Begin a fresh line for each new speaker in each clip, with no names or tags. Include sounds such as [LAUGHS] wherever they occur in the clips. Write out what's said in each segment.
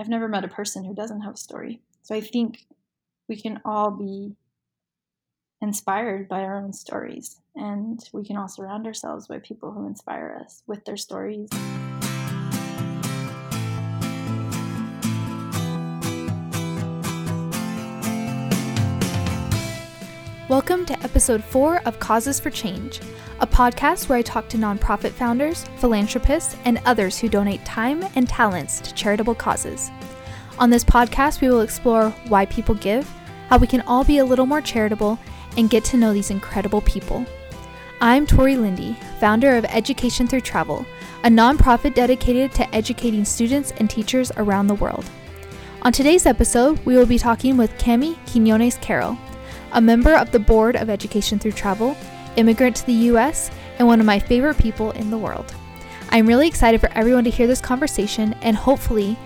I've never met a person who doesn't have a story. So I think we can all be inspired by our own stories, and we can all surround ourselves by people who inspire us with their stories.
Welcome to episode 4 of Causes for Change, a podcast where I talk to nonprofit founders, philanthropists, and others who donate time and talents to charitable causes. On this podcast, we will explore why people give, how we can all be a little more charitable, and get to know these incredible people. I'm Tori Lindy, founder of Education Through Travel, a nonprofit dedicated to educating students and teachers around the world. On today's episode, we will be talking with Cami Quinones Carroll a member of the Board of Education Through Travel, immigrant to the U.S., and one of my favorite people in the world. I'm really excited for everyone to hear this conversation, and hopefully,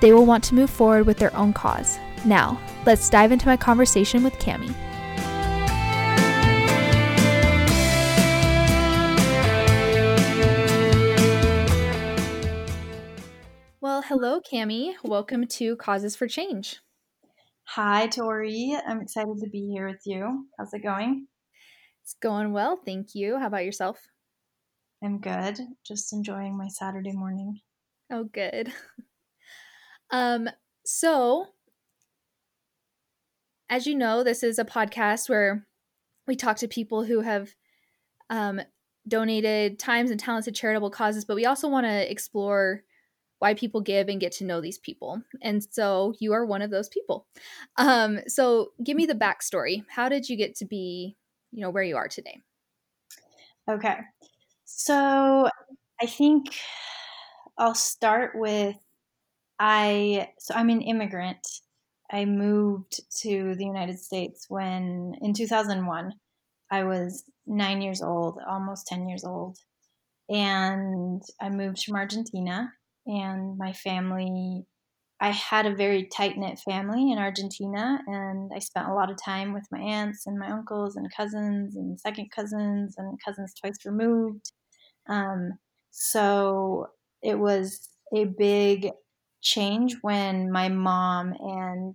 they will want to move forward with their own cause. Now, let's dive into my conversation with Cami. Well, hello, Cami. Welcome to Causes for Change.
Hi, Tori. I'm excited to be here with you. How's it going?
It's going well, thank you. How about yourself?
I'm good. Just enjoying my Saturday morning.
Oh, good. [LAUGHS] Um, so as you know, this is a podcast where we talk to people who have um, donated times and talents to charitable causes, but we also want to explore why people give and get to know these people. And so you are one of those people. Um, so give me the backstory. How did you get to be, you know, where you are today?
Okay. So I think I'll start with I so I'm an immigrant. I moved to the United States when in 2001 I was 9 years old, almost 10 years old. And I moved from Argentina and my family I had a very tight knit family in Argentina, and I spent a lot of time with my aunts and my uncles and cousins and second cousins and cousins twice removed. Um, so it was a big change when my mom and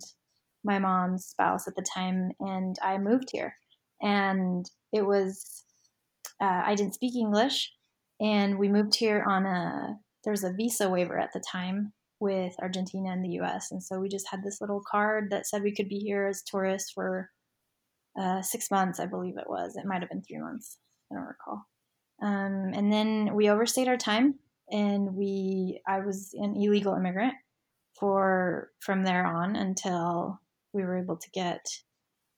my mom's spouse at the time and I moved here. And it was, uh, I didn't speak English, and we moved here on a there was a visa waiver at the time with Argentina and the US. And so we just had this little card that said we could be here as tourists for uh, six months, I believe it was. It might have been three months. I don't recall. Um, and then we overstayed our time and we, I was an illegal immigrant for from there on until we were able to get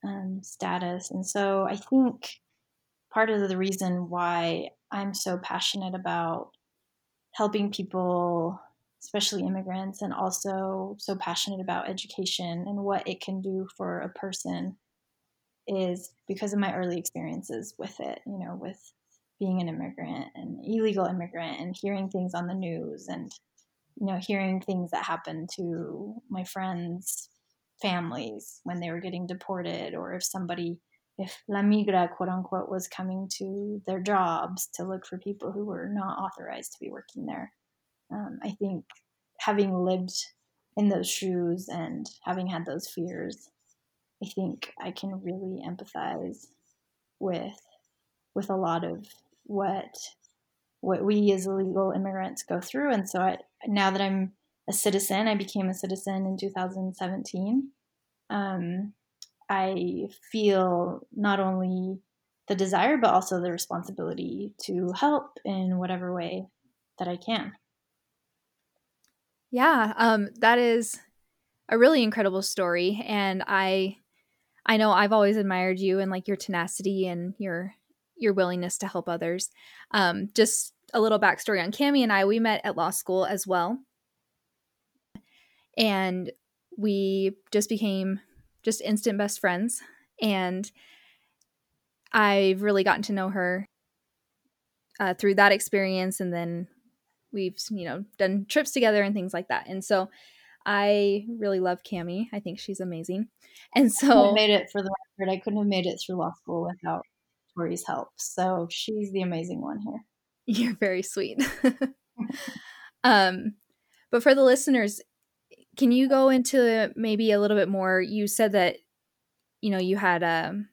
um, status. And so I think part of the reason why I'm so passionate about helping people, especially immigrants, and also so passionate about education and what it can do for a person is because of my early experiences with it, you know, with being an immigrant and illegal immigrant and hearing things on the news and you know hearing things that happened to my friends families when they were getting deported or if somebody if La Migra, quote unquote, was coming to their jobs to look for people who were not authorized to be working there. Um, I think having lived in those shoes and having had those fears, I think I can really empathize with with a lot of what what we as illegal immigrants go through. And so I, now that I'm a citizen, I became a citizen in 2017. Um, I feel not only the desire, but also the responsibility to help in whatever way that I can.
Yeah, um, that is a really incredible story, and I, I know I've always admired you and like your tenacity and your your willingness to help others. Um, just a little backstory on Cami and I. We met at law school as well, and we just became just instant best friends. And I've really gotten to know her uh, through that experience. And then we've, you know, done trips together and things like that. And so I really love Cami. I think she's amazing. And so
I made it for the record. I couldn't have made it through law school without Tori's help. So she's the amazing one here. [LAUGHS]
You're very sweet. [LAUGHS] um, but for the listeners, can you go into maybe a little bit more? You said that you know you had a um,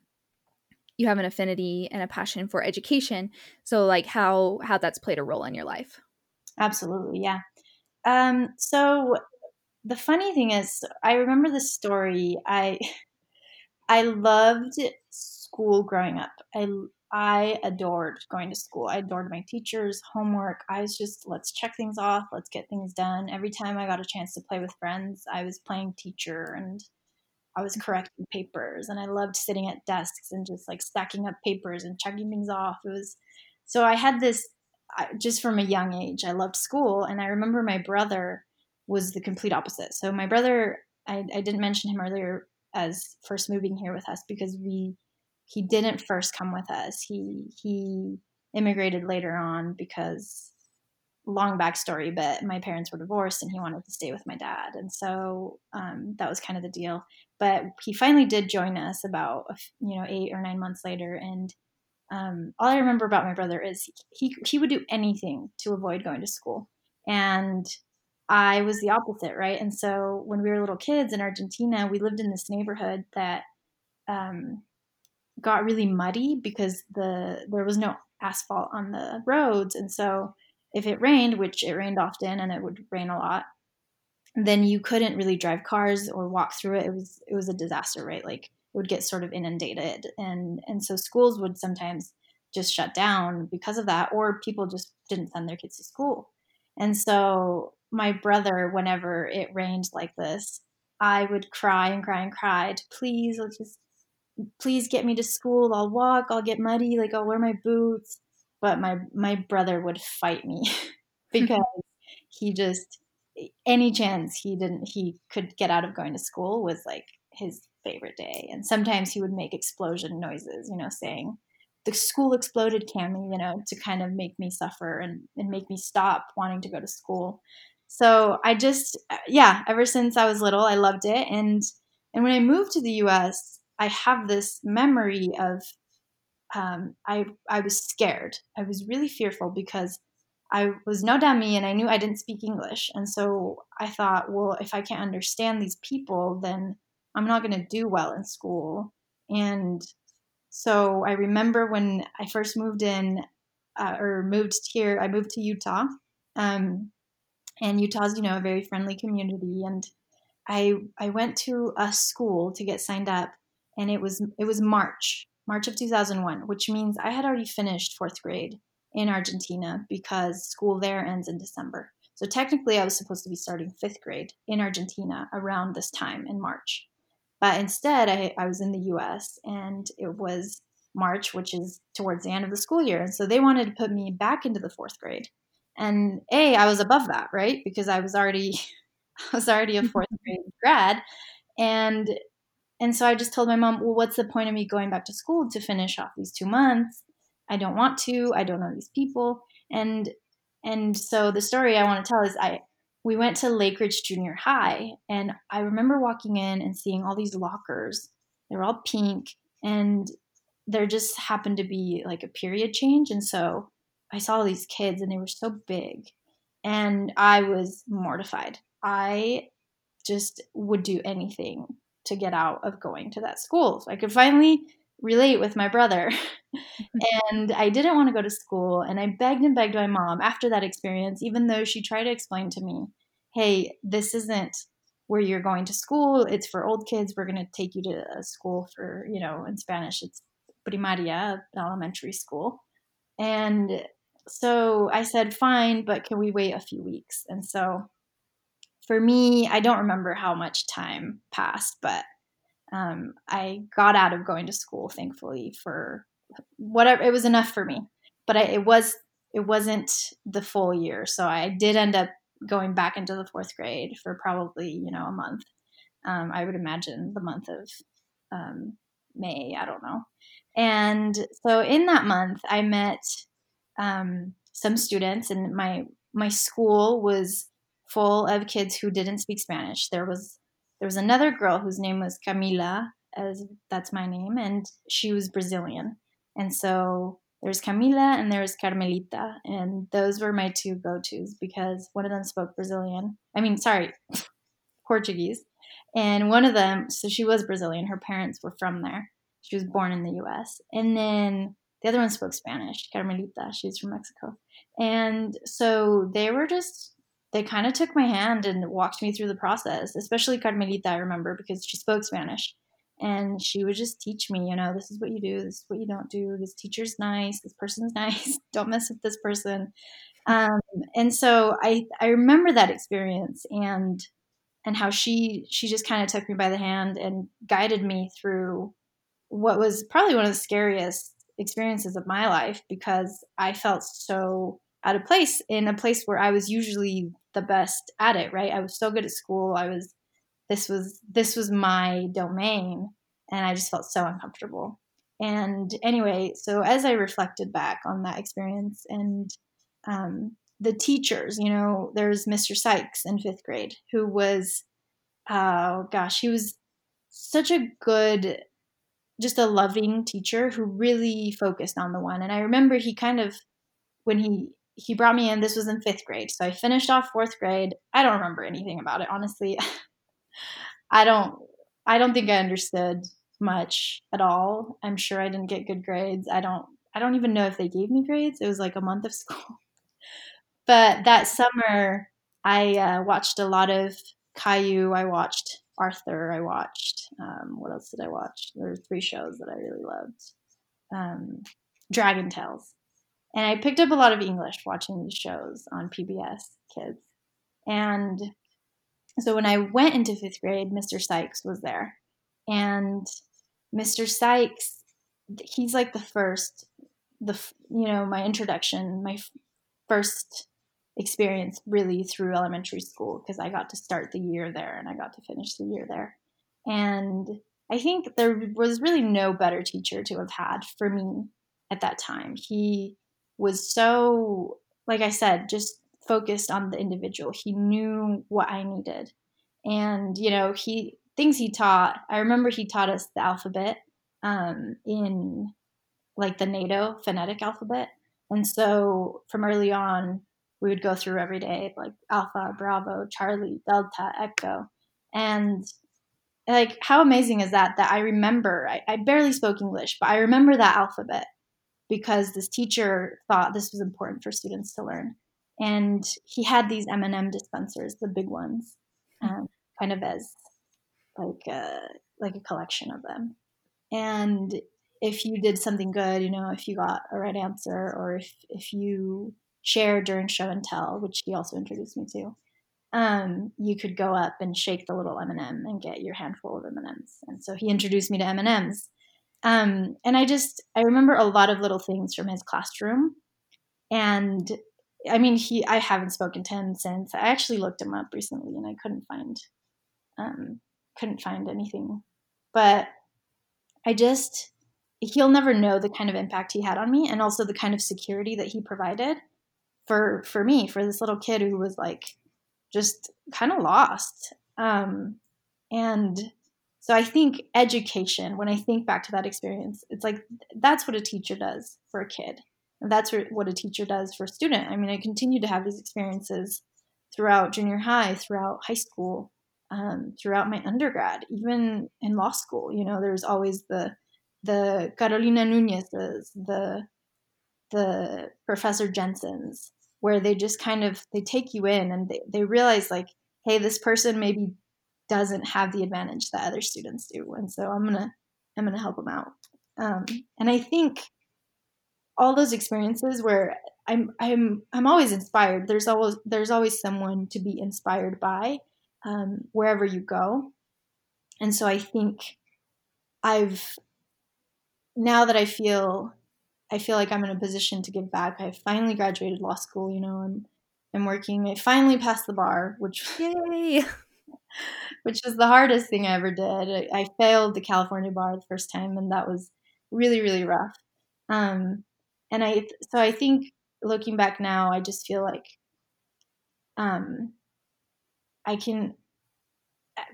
you have an affinity and a passion for education. So like how how that's played a role in your life.
Absolutely, yeah. Um, so the funny thing is, I remember the story. I [LAUGHS] I loved school growing up. I I adored going to school. I adored my teachers, homework. I was just let's check things off, let's get things done. Every time I got a chance to play with friends, I was playing teacher and I was correcting papers and I loved sitting at desks and just like stacking up papers and checking things off. It was so I had this just from a young age. I loved school and I remember my brother was the complete opposite. So my brother, I, I didn't mention him earlier as first moving here with us because we he didn't first come with us. He he immigrated later on because long backstory, but my parents were divorced and he wanted to stay with my dad. And so um, that was kind of the deal. But he finally did join us about, you know, eight or nine months later. And um, all I remember about my brother is he, he would do anything to avoid going to school. And I was the opposite, right? And so when we were little kids in Argentina, we lived in this neighborhood that um, got really muddy because the there was no asphalt on the roads, and so if it rained, which it rained often and it would rain a lot, then you couldn't really drive cars or walk through it. It was it was a disaster, right? Like it would get sort of inundated and and so schools would sometimes just shut down because of that or people just didn't send their kids to school. And so my brother whenever it rained like this, I would cry and cry and cry to please let's just please get me to school. I'll walk, I'll get muddy, like I'll wear my boots but my my brother would fight me [LAUGHS] because he just any chance he didn't he could get out of going to school was like his favorite day and sometimes he would make explosion noises you know saying the school exploded Cami, you know, to kind of make me suffer and, and make me stop wanting to go to school. So I just, yeah, ever since I was little, I loved it. And, and when I moved to the US, I have this memory of um, I I was scared. I was really fearful because I was no dummy and I knew I didn't speak English, and so I thought, well, if I can't understand these people, then I'm not going to do well in school. And so I remember when I first moved in uh, or moved here, I moved to Utah. Um, and Utah's, you know, a very friendly community. And I I went to a school to get signed up, and it was it was March, March of 2001, which means I had already finished fourth grade in Argentina because school there ends in December. So technically, I was supposed to be starting fifth grade in Argentina around this time in March. But instead, I, I was in the US and it was March, which is towards the end of the school year. And so they wanted to put me back into the fourth grade. And A, I was above that, right? Because I was already [LAUGHS] I was already a fourth grade grad. And and so I just told my mom, well, what's the point of me going back to school to finish off these two months? I don't want to. I don't know these people. And and so the story I want to tell is I we went to Lakeridge Junior High and I remember walking in and seeing all these lockers. They're all pink and there just happened to be like a period change and so I saw these kids and they were so big and I was mortified. I just would do anything to get out of going to that school. So I could finally relate with my brother. [LAUGHS] and I didn't want to go to school. And I begged and begged my mom after that experience, even though she tried to explain to me, hey, this isn't where you're going to school. It's for old kids. We're going to take you to a school for, you know, in Spanish, it's primaria, elementary school. And so I said, fine, but can we wait a few weeks? And so for me, I don't remember how much time passed, but um, I got out of going to school, thankfully, for whatever it was enough for me. But I, it was it wasn't the full year, so I did end up going back into the fourth grade for probably you know a month. Um, I would imagine the month of um, May. I don't know. And so in that month, I met um, some students, and my my school was full of kids who didn't speak Spanish. There was there was another girl whose name was Camila, as that's my name, and she was Brazilian. And so there's Camila and there's Carmelita, and those were my two go-tos because one of them spoke Brazilian. I mean, sorry, [LAUGHS] Portuguese. And one of them, so she was Brazilian. Her parents were from there. She was born in the U.S. And then the other one spoke Spanish, Carmelita. She's from Mexico. And so they were just, they kind of took my hand and walked me through the process, especially Carmelita, I remember, because she spoke Spanish. And she would just teach me, you know, this is what you do, this is what you don't do. This teacher's nice, this person's [LAUGHS] nice, don't mess with this person. Um, and so I, I remember that experience and and how she she just kind of took me by the hand and guided me through what was probably one of the scariest experiences of my life because I felt so out of place in a place where I was usually the best at it, right? I was so good at school. I was this was this was my domain and I just felt so uncomfortable. And anyway, so as I reflected back on that experience and um, the teachers, you know, there's Mr. Sykes in fifth grade who was, oh gosh, he was such a good just a loving teacher who really focused on the one. And I remember he kind of when he he brought me in, this was in fifth grade. So I finished off fourth grade. I don't remember anything about it, honestly. [LAUGHS] I don't I don't think I understood much at all. I'm sure I didn't get good grades. I don't I don't even know if they gave me grades. It was like a month of [LAUGHS] school. But that summer I uh, watched a lot of Caillou. I watched Arthur. I watched. Um, what else did I watch? There were three shows that I really loved. Um, Dragon Tales, and I picked up a lot of English watching these shows on PBS Kids. And so when I went into fifth grade, Mr. Sykes was there, and Mr. Sykes, he's like the first, the you know my introduction, my first experience really through elementary school because I got to start the year there and I got to finish the year there. And I think there was really no better teacher to have had for me at that time. He was so, like I said, just focused on the individual. He knew what I needed. And, you know, he, things he taught, I remember he taught us the alphabet um, in like the NATO phonetic alphabet. And so from early on, we would go through every day, like Alpha, Bravo, Charlie, Delta, Echo. And like, how amazing is that? That I remember, I, I barely spoke English, but I remember that alphabet because this teacher thought this was important for students to learn. And he had these M&M dispensers, the big ones, um, kind of as like a, like a collection of them. And if you did something good, you know, if you got a right answer or if, if you shared during show and tell, which he also introduced me to, um, you could go up and shake the little M&M and get your handful of M&Ms. And so he introduced me to M&Ms. Um, and I just, I remember a lot of little things from his classroom. And I mean, he, I haven't spoken to him since. I actually looked him up recently and I couldn't find, um, couldn't find anything. But I just, he'll never know the kind of impact he had on me and also the kind of security that he provided for for me for this little kid who was like just kind of lost um, and so i think education when i think back to that experience it's like that's what a teacher does for a kid. And that's what a teacher does for a student. I mean i continue to have these experiences throughout junior high throughout high school um, throughout my undergrad even in law school. You know there's always the the carolina Nunez's, the, the Professor Jensen's, where they just kind of they take you in and they, they realize like, hey, this person maybe doesn't have the advantage that other students do, and so I'm gonna I'm gonna help them out. Um, and I think all those experiences where I'm I'm I'm always inspired. There's always there's always someone to be inspired by um, wherever you go, and so I think I've now that I feel I feel like I'm in a position to give back. I finally graduated law school, you know, and I'm working. I finally passed the bar, which
yay, [LAUGHS]
which was the hardest thing I ever did. I, I, failed the California bar the first time, and that was really really rough. Um, and I so I think looking back now, I just feel like um, I can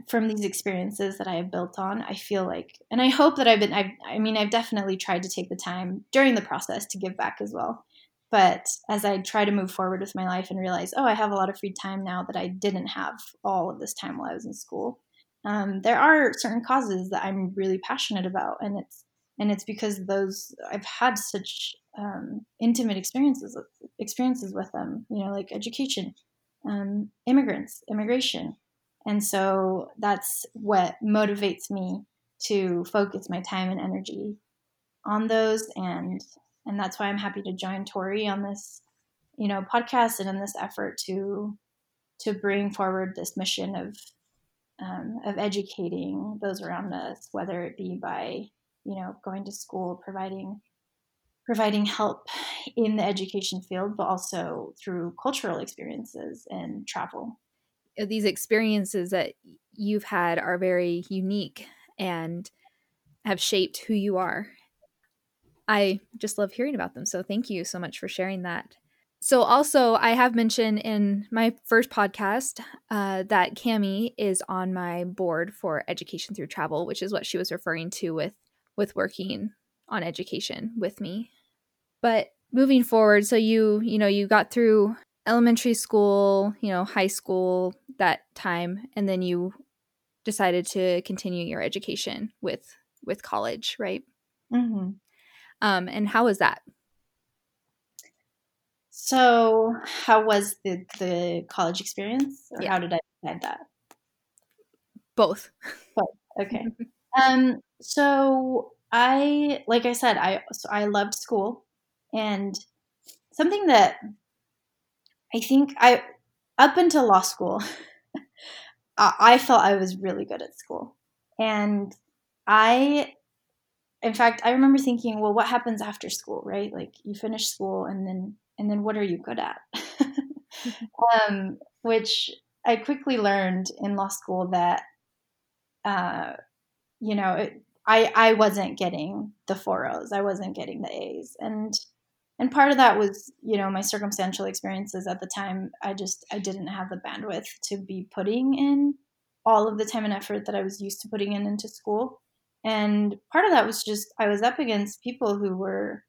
from these experiences that I have built on, I feel like, and I hope that I've been, I've, I mean, I've definitely tried to take the time during the process to give back as well. But as I try to move forward with my life and realize, oh, I have a lot of free time now that I didn't have all of this time while I was in school. Um, there are certain causes that I'm really passionate about, and it's and it's because those I've had such um, intimate experiences experiences with them. You know, like education, um, immigrants, immigration, and so that's what motivates me to focus my time and energy on those and and that's why I'm happy to join Tori on this, you know, podcast and in this effort to to bring forward this mission of um, of educating those around us, whether it be by you know going to school, providing providing help in the education field, but also through cultural experiences and travel.
These experiences that you've had are very unique and have shaped who you are I just love hearing about them. So thank you so much for sharing that. So, also, I have mentioned in my first podcast uh, that Cami is on my board for education through travel, which is what she was referring to with with working on education with me. But moving forward, so you you know you got through elementary school, you know, high school that time, and then you decided to continue your education with with college, right? Mm-hmm. Um, and how was that?
So, how was the the college experience, or yeah. how did I decide that?
Both.
Both. Okay. [LAUGHS] um. So I, like I said, I so I loved school, and something that I think I up until law school, [LAUGHS] I felt I was really good at school, and I in fact, I remember thinking, well, what happens after school, right? Like you finish school and then and then what are you good at? [LAUGHS] [LAUGHS] um, which I quickly learned in law school that, uh, you know, it, I I wasn't getting the four O's, I wasn't getting the A's, and and part of that was you know my circumstantial experiences at the time. I just I didn't have the bandwidth to be putting in all of the time and effort that I was used to putting in into school. And part of that was just I was up against people who were,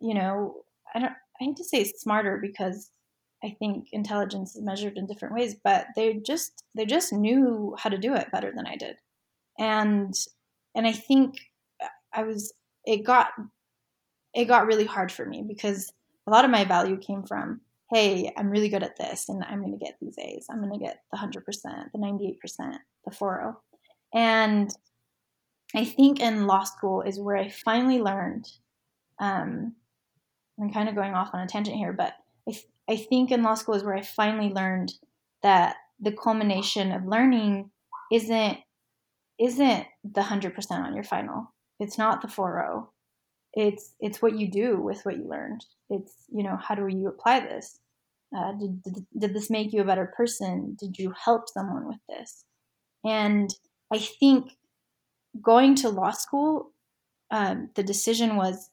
you know, I don't I hate to say smarter because I think intelligence is measured in different ways, but they just they just knew how to do it better than I did. And and I think I was it got it got really hard for me because a lot of my value came from hey i'm really good at this and i'm going to get these a's i'm going to get the 100% the 98% the 40 and I think in law school is where I finally learned. Um, I'm kind of going off on a tangent here, but I, th- I think in law school is where I finally learned that the culmination of learning isn't isn't the hundred percent on your final. It's not the 4.0. It's it's what you do with what you learned. It's you know how do you apply this? Uh, did, did, did this make you a better person? Did you help someone with this? And I think going to law school, um, the decision was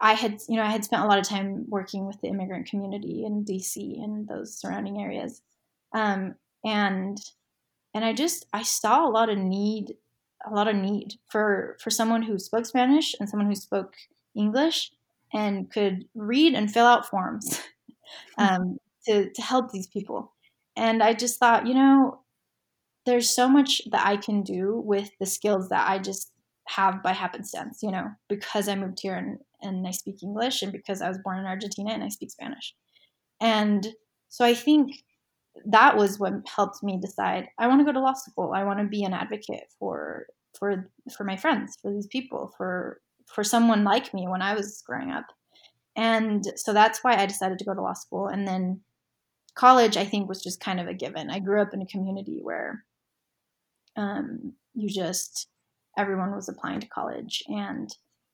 I had, you know, I had spent a lot of time working with the immigrant community in DC and those surrounding areas, um, and and I just I saw a lot of need, a lot of need for for someone who spoke Spanish and someone who spoke English and could read and fill out forms [LAUGHS] um, to to help these people. And I just thought, you know, there's so much that I can do with the skills that I just have by happenstance, you know, because I moved here and, and I speak English and because I was born in Argentina and I speak Spanish. And so I think that was what helped me decide I want to go to law school. I want to be an advocate for for for my friends, for these people, for for someone like me when I was growing up. And so that's why I decided to go to law school and then college I think was just kind of a given. I grew up in a community where um, you just everyone was applying to college. And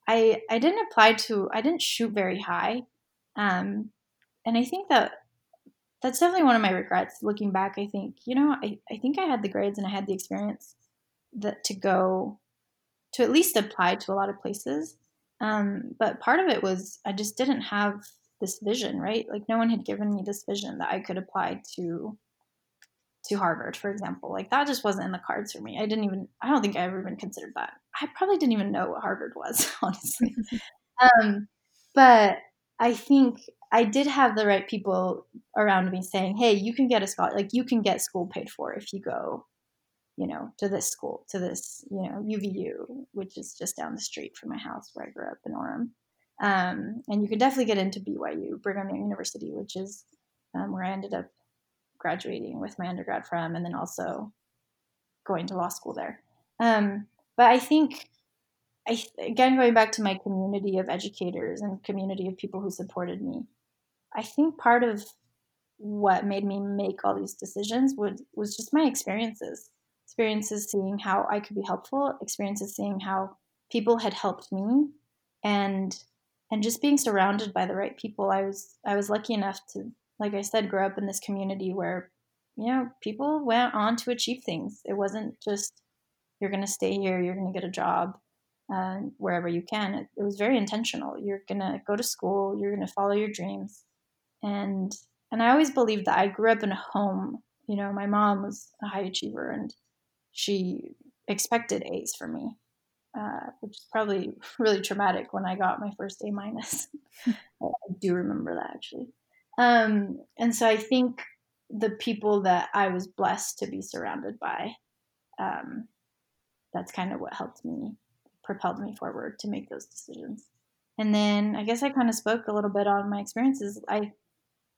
i i didn't apply to i didn't shoot very high. Um, and i think that that's definitely one of my regrets looking back. I think you know i, I think i had the grades and i had the experience that to go to at least apply to a lot of places. Um, but part of it was i just didn't have this vision right? Like no one had given me this vision that i could apply to to Harvard, for example. Like that just wasn't in the cards for me. I didn't even, I don't think I ever even considered that. I probably didn't even know what Harvard was, [LAUGHS] honestly. um, but, I think I did have the right people around me saying, "Hey, you can get a scholarship. Like you can get school paid for if you go, you know, to this school, to this, you know, UVU, which is just down the street from my house where I grew up in Orem. Um, and you could definitely get into BYU, Brigham Young University, which is um, where I ended up graduating with my undergrad from, and then also going to law school there. Um, but I think I, again, going back to my community of educators and community of people who supported me, I think part of what made me make all these decisions would, was just my experiences. Experiences seeing how I could be helpful, experiences seeing how people had helped me, and and just being surrounded by the right people. I was I was lucky enough to, like I said, grow up in this community where, you know, people went on to achieve things. It wasn't just you're going to stay here, you're going to get a job uh, wherever you can. It, it was very intentional. You're gonna go to school. You're gonna follow your dreams, and and I always believed that I grew up in a home. You know, my mom was a high achiever, and she expected A's from me, uh, which is probably [LAUGHS] really traumatic when I got my first A minus. [LAUGHS] I do remember that actually. Um, and so I think the people that I was blessed to be surrounded by, um, that's kind of what helped me propelled me forward to make those decisions. And then I guess I kind of spoke a little bit on my experiences. I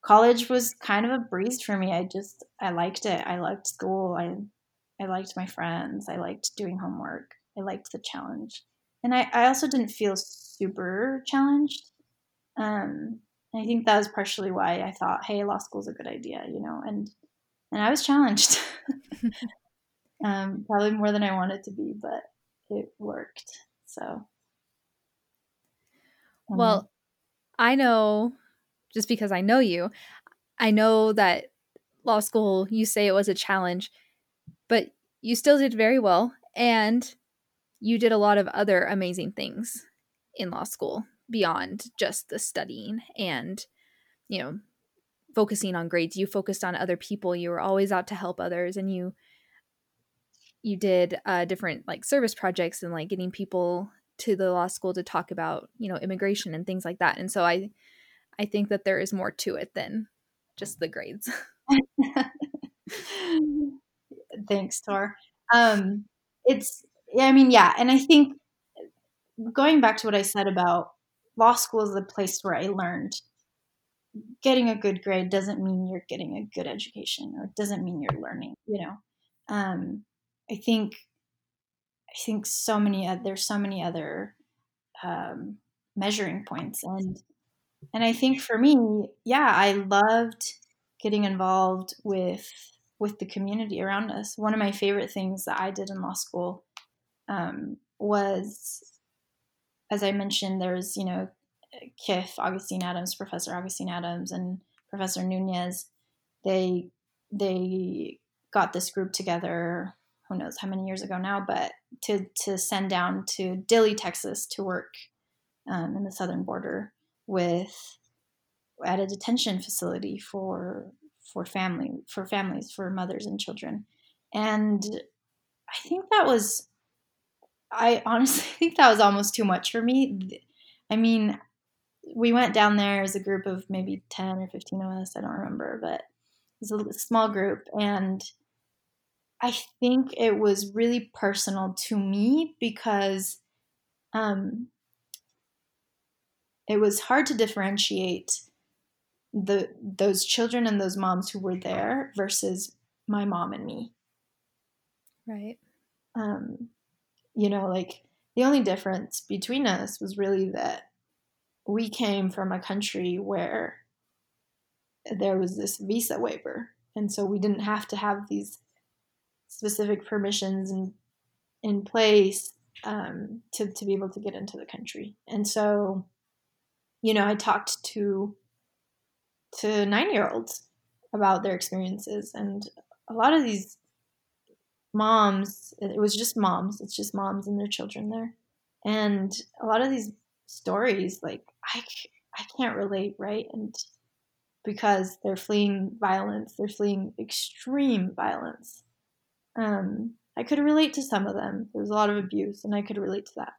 college was kind of a breeze for me. I just I liked it. I liked school. I I liked my friends. I liked doing homework. I liked the challenge. And I, I also didn't feel super challenged. Um, I think that was partially why I thought, hey, law school is a good idea, you know, and and I was challenged. [LAUGHS] [LAUGHS] um, probably more than I wanted to be, but it worked. So,
well, I know just because I know you, I know that law school, you say it was a challenge, but you still did very well. And you did a lot of other amazing things in law school beyond just the studying and, you know, focusing on grades. You focused on other people. You were always out to help others and you you did uh, different like service projects and like getting people to the law school to talk about you know immigration and things like that and so i i think that there is more to it than just the grades [LAUGHS] [LAUGHS]
thanks tor um it's i mean yeah and i think going back to what i said about law school is the place where i learned getting a good grade doesn't mean you're getting a good education or it doesn't mean you're learning you know um, I think I think so many there's so many other um, measuring points and and I think for me, yeah, I loved getting involved with with the community around us. One of my favorite things that I did in law school um, was, as I mentioned, there's you know KIF, Augustine Adams, Professor Augustine Adams, and Professor Nunez. They they got this group together who knows how many years ago now, but to to send down to Dilley, Texas, to work um, in the southern border with at a detention facility for for family for families for mothers and children, and I think that was I honestly [LAUGHS] think that was almost too much for me. I mean, we went down there as a group of maybe 10 or 15 of us, I don't remember, but it was a small group and I think it was really personal to me because um, it was hard to differentiate the those children and those moms who were there versus my mom and me.
Right.
Um, you know, like the only difference between us was really that we came from a country where there was this visa waiver, and so we didn't have to have these specific permissions in, in place um, to, to be able to get into the country. And so, you know, I talked to to nine year olds about their experiences, and a lot of these moms, it was just moms. It's just moms and their children there, and a lot of these stories, like I I can't relate, right? And because they're fleeing violence, they're fleeing extreme violence um, I could relate to some of them. There was a lot of abuse, and I could relate to that.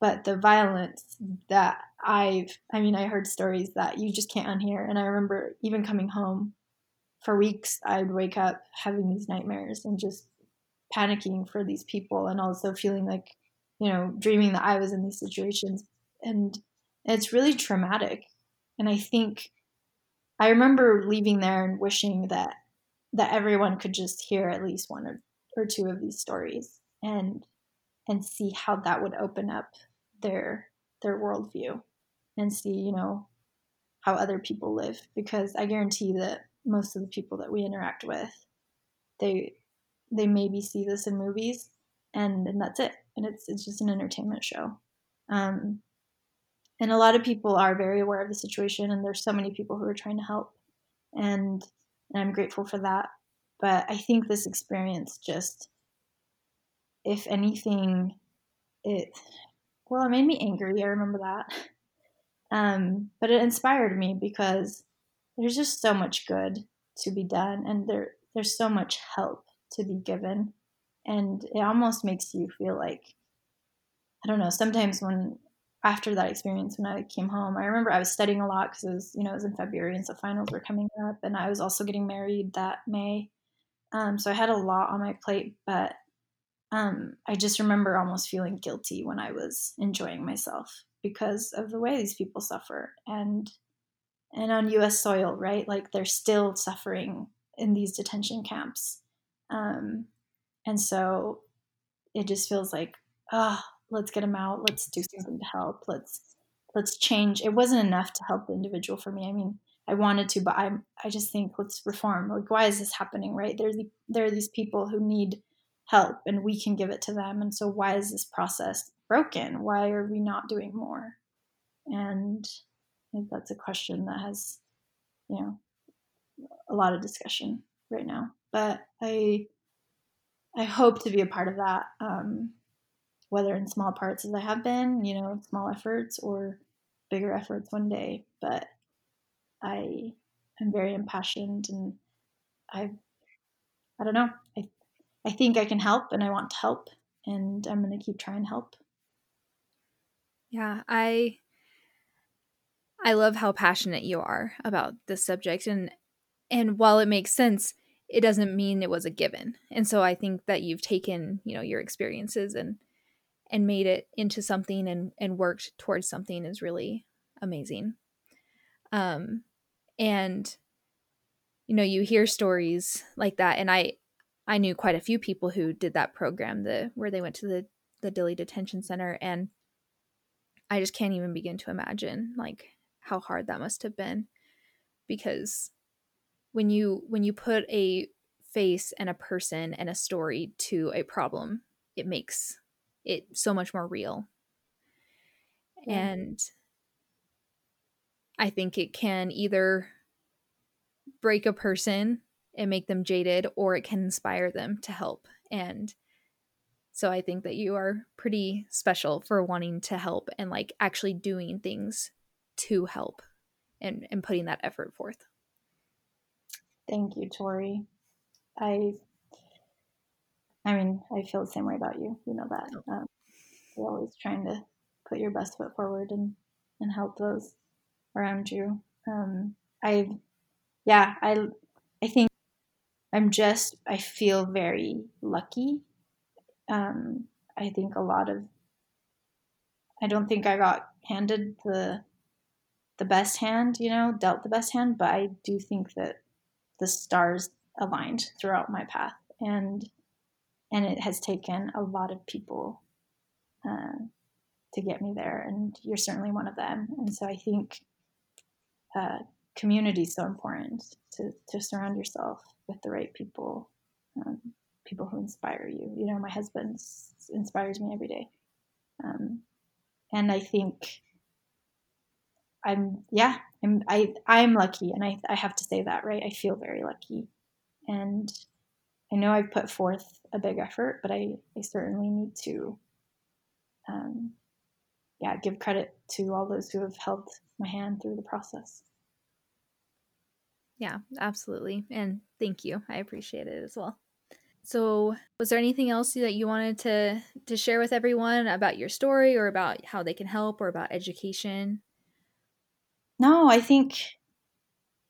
but the violence that I've, I mean, I heard stories that you just can't unhear. And I remember even coming home for weeks, I'd wake up having these nightmares and just panicking for these people and also feeling like, you know, dreaming that I was in these situations. And it's really traumatic. And I think I remember leaving there and wishing that that everyone could just hear at least one or, or two of these stories and and see how that would open up their their worldview and see you know how other people live because i guarantee that most of the people that we interact with they they maybe see this in movies and, and that's it and it's it's just an entertainment show um, and a lot of people are very aware of the situation and there's so many people who are trying to help and and i'm grateful for that but i think this experience just if anything it well, it made me angry. I remember that. [LAUGHS] Um, but it inspired me because there's just so much good to be done, and there there's so much help to be given, and it almost makes you feel like I don't know. Sometimes when after that experience, when I came home, I remember I was studying a lot because it was you know it was in February, and so finals were coming up, and I was also getting married that May, um, so I had a lot on my plate, but um, I just remember almost feeling guilty when I was enjoying myself because of the way these people suffer and and on U.S. soil, right? Like they're still suffering in these detention camps, um, and so it just feels like, ah, oh, let's get them out. Let's do something to help. Let's let's change. It wasn't enough to help the individual for me. I mean, I wanted to, but I I just think let's reform. Like, why is this happening? Right? There's the, there are these people who need help and we can give it to them. And so, why is this process broken? Why are we not doing more? And that's a question that has, you know, a lot of discussion right now. But I, I hope to be a part of that, um, whether in small parts as I have been, you know, small efforts or bigger efforts one day. But I am very impassioned and I, I don't know. I I think I can help and I want to help and I'm going to keep trying to help.
Yeah, I I love how passionate you are about this subject and and while it makes sense, it doesn't mean it was a given. And so I think that you've taken, you know, your experiences and and made it into something and and worked towards something is really amazing. Um and you know, you hear stories like that and I I knew quite a few people who did that program, the where they went to the the Dilley Detention Center, and I just can't even begin to imagine like how hard that must have been, because when you when you put a face and a person and a story to a problem, it makes it so much more real. Yeah. And I think it can either break a person and make them jaded or it can inspire them to help and so i think that you are pretty special for wanting to help and like actually doing things to help and and putting that effort forth
thank you tori i i mean i feel the same way about you you know that oh. um, you're always trying to put your best foot forward and and help those around you um i yeah i i think I'm just, I feel very lucky. Um, I think a lot of, I don't think I got handed the, the best hand, you know, dealt the best hand, but I do think that the stars aligned throughout my path and, and it has taken a lot of people, uh, to get me there. And you're certainly one of them. And so I think, uh, community is so important to, to surround yourself with the right people, um, people who inspire you. You know, my husband inspires me every day. Um, and I think I'm, yeah, I'm, I, I'm lucky. And I, I have to say that, right? I feel very lucky. And I know I've put forth a big effort, but I, I certainly need to, um, yeah, give credit to all those who have held my hand through the process.
Yeah, absolutely. And thank you. I appreciate it as well. So, was there anything else that you wanted to to share with everyone about your story or about how they can help or about education?
No, I think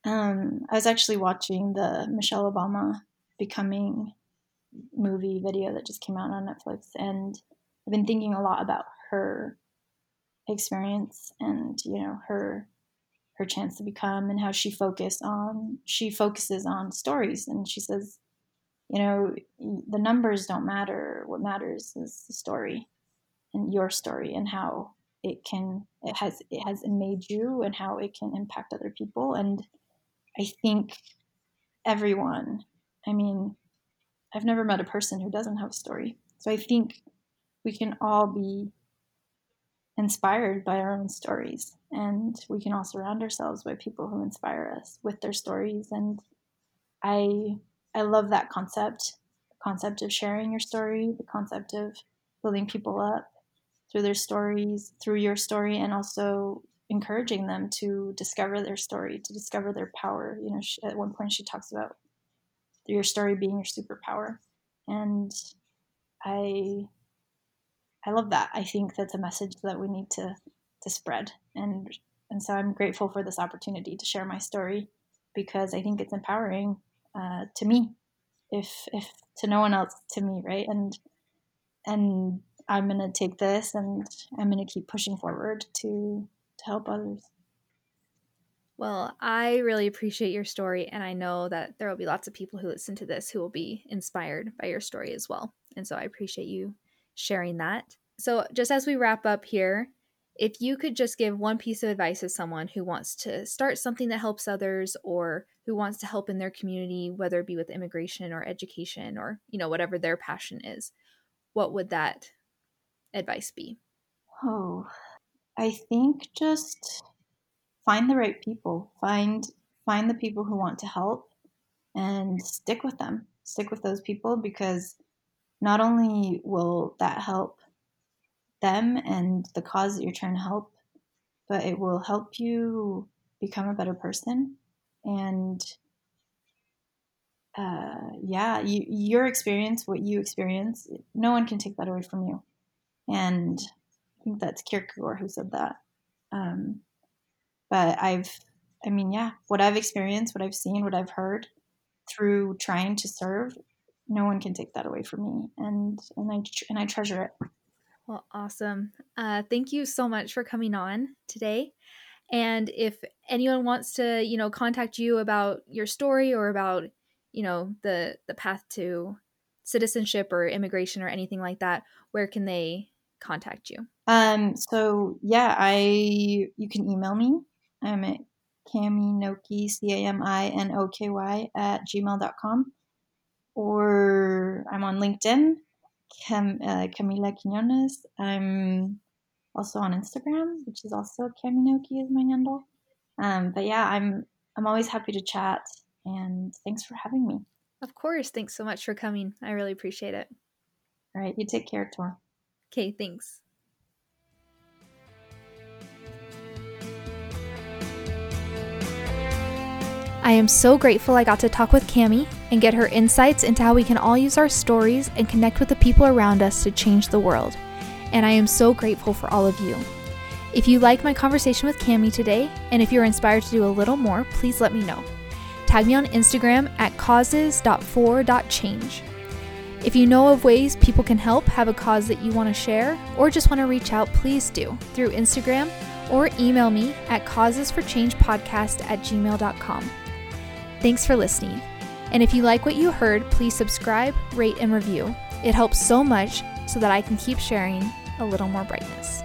um, I was actually watching the Michelle Obama becoming movie video that just came out on Netflix, and I've been thinking a lot about her experience and you know her her chance to become and how she focused on she focuses on stories. And she says you know the numbers don't matter. What matters is the story and your story and how it can it has it has made you and how it can impact other people and i think everyone i mean i've never met a person who doesn't have a story. So i think we can all be inspired by our own stories and we can all surround ourselves by people who inspire us with their stories and i i love that concept the concept of sharing your story the concept of building people up through their stories through your story and also encouraging them to discover their story to discover their power you know she, at one point she talks about your story being your superpower and i I love that. I think that's a message that we need to to spread, and and so I'm grateful for this opportunity to share my story because I think it's empowering uh, to me, if if to no one else, to me, right? And and I'm gonna take this and I'm gonna keep pushing forward to to help others.
Well, I really appreciate your story, and I know that there will be lots of people who listen to this who will be inspired by your story as well. And so I appreciate you sharing that. So, just as we wrap up here, if you could just give one piece of advice to someone who wants to start something that helps others or who wants to help in their community, whether it be with immigration or education or, you know, whatever their passion is, what would that advice be?
Oh, I think just find the right people. Find find the people who want to help and stick with them. Stick with those people because not only will that help them and the cause that you're trying to help, but it will help you become a better person. And uh, yeah, you, your experience, what you experience, no one can take that away from you. And I think that's Kierkegaard who said that. Um, but I've, I mean, yeah, what I've experienced, what I've seen, what I've heard through trying to serve, no one can take that away from me, and and I and I treasure it.
Well, awesome. Uh, thank you so much for coming on today. And if anyone wants to, you know, contact you about your story or about, you know, the the path to citizenship or immigration or anything like that, where can they contact you?
Um, so yeah, I you can email me. I'm at Caminoky, C A M I N O K Y, at gmail.com. Or I'm on LinkedIn, Cam, uh, Camila Quinones. I'm also on Instagram, which is also Caminoky is my handle. Um, but yeah, I'm I'm always happy to chat, and thanks for having me.
Of course, thanks so much for coming. I really appreciate it.
All right, you take care, Tor.
Okay, thanks. I am so grateful I got to talk with Cami and get her insights into how we can all use our stories and connect with the people around us to change the world. And I am so grateful for all of you. If you like my conversation with Cami today, and if you're inspired to do a little more, please let me know. Tag me on Instagram at causes.for.change. If you know of ways people can help, have a cause that you want to share, or just want to reach out, please do through Instagram or email me at causesforchangepodcast at gmail.com. Thanks for listening. And if you like what you heard, please subscribe, rate, and review. It helps so much so that I can keep sharing a little more brightness.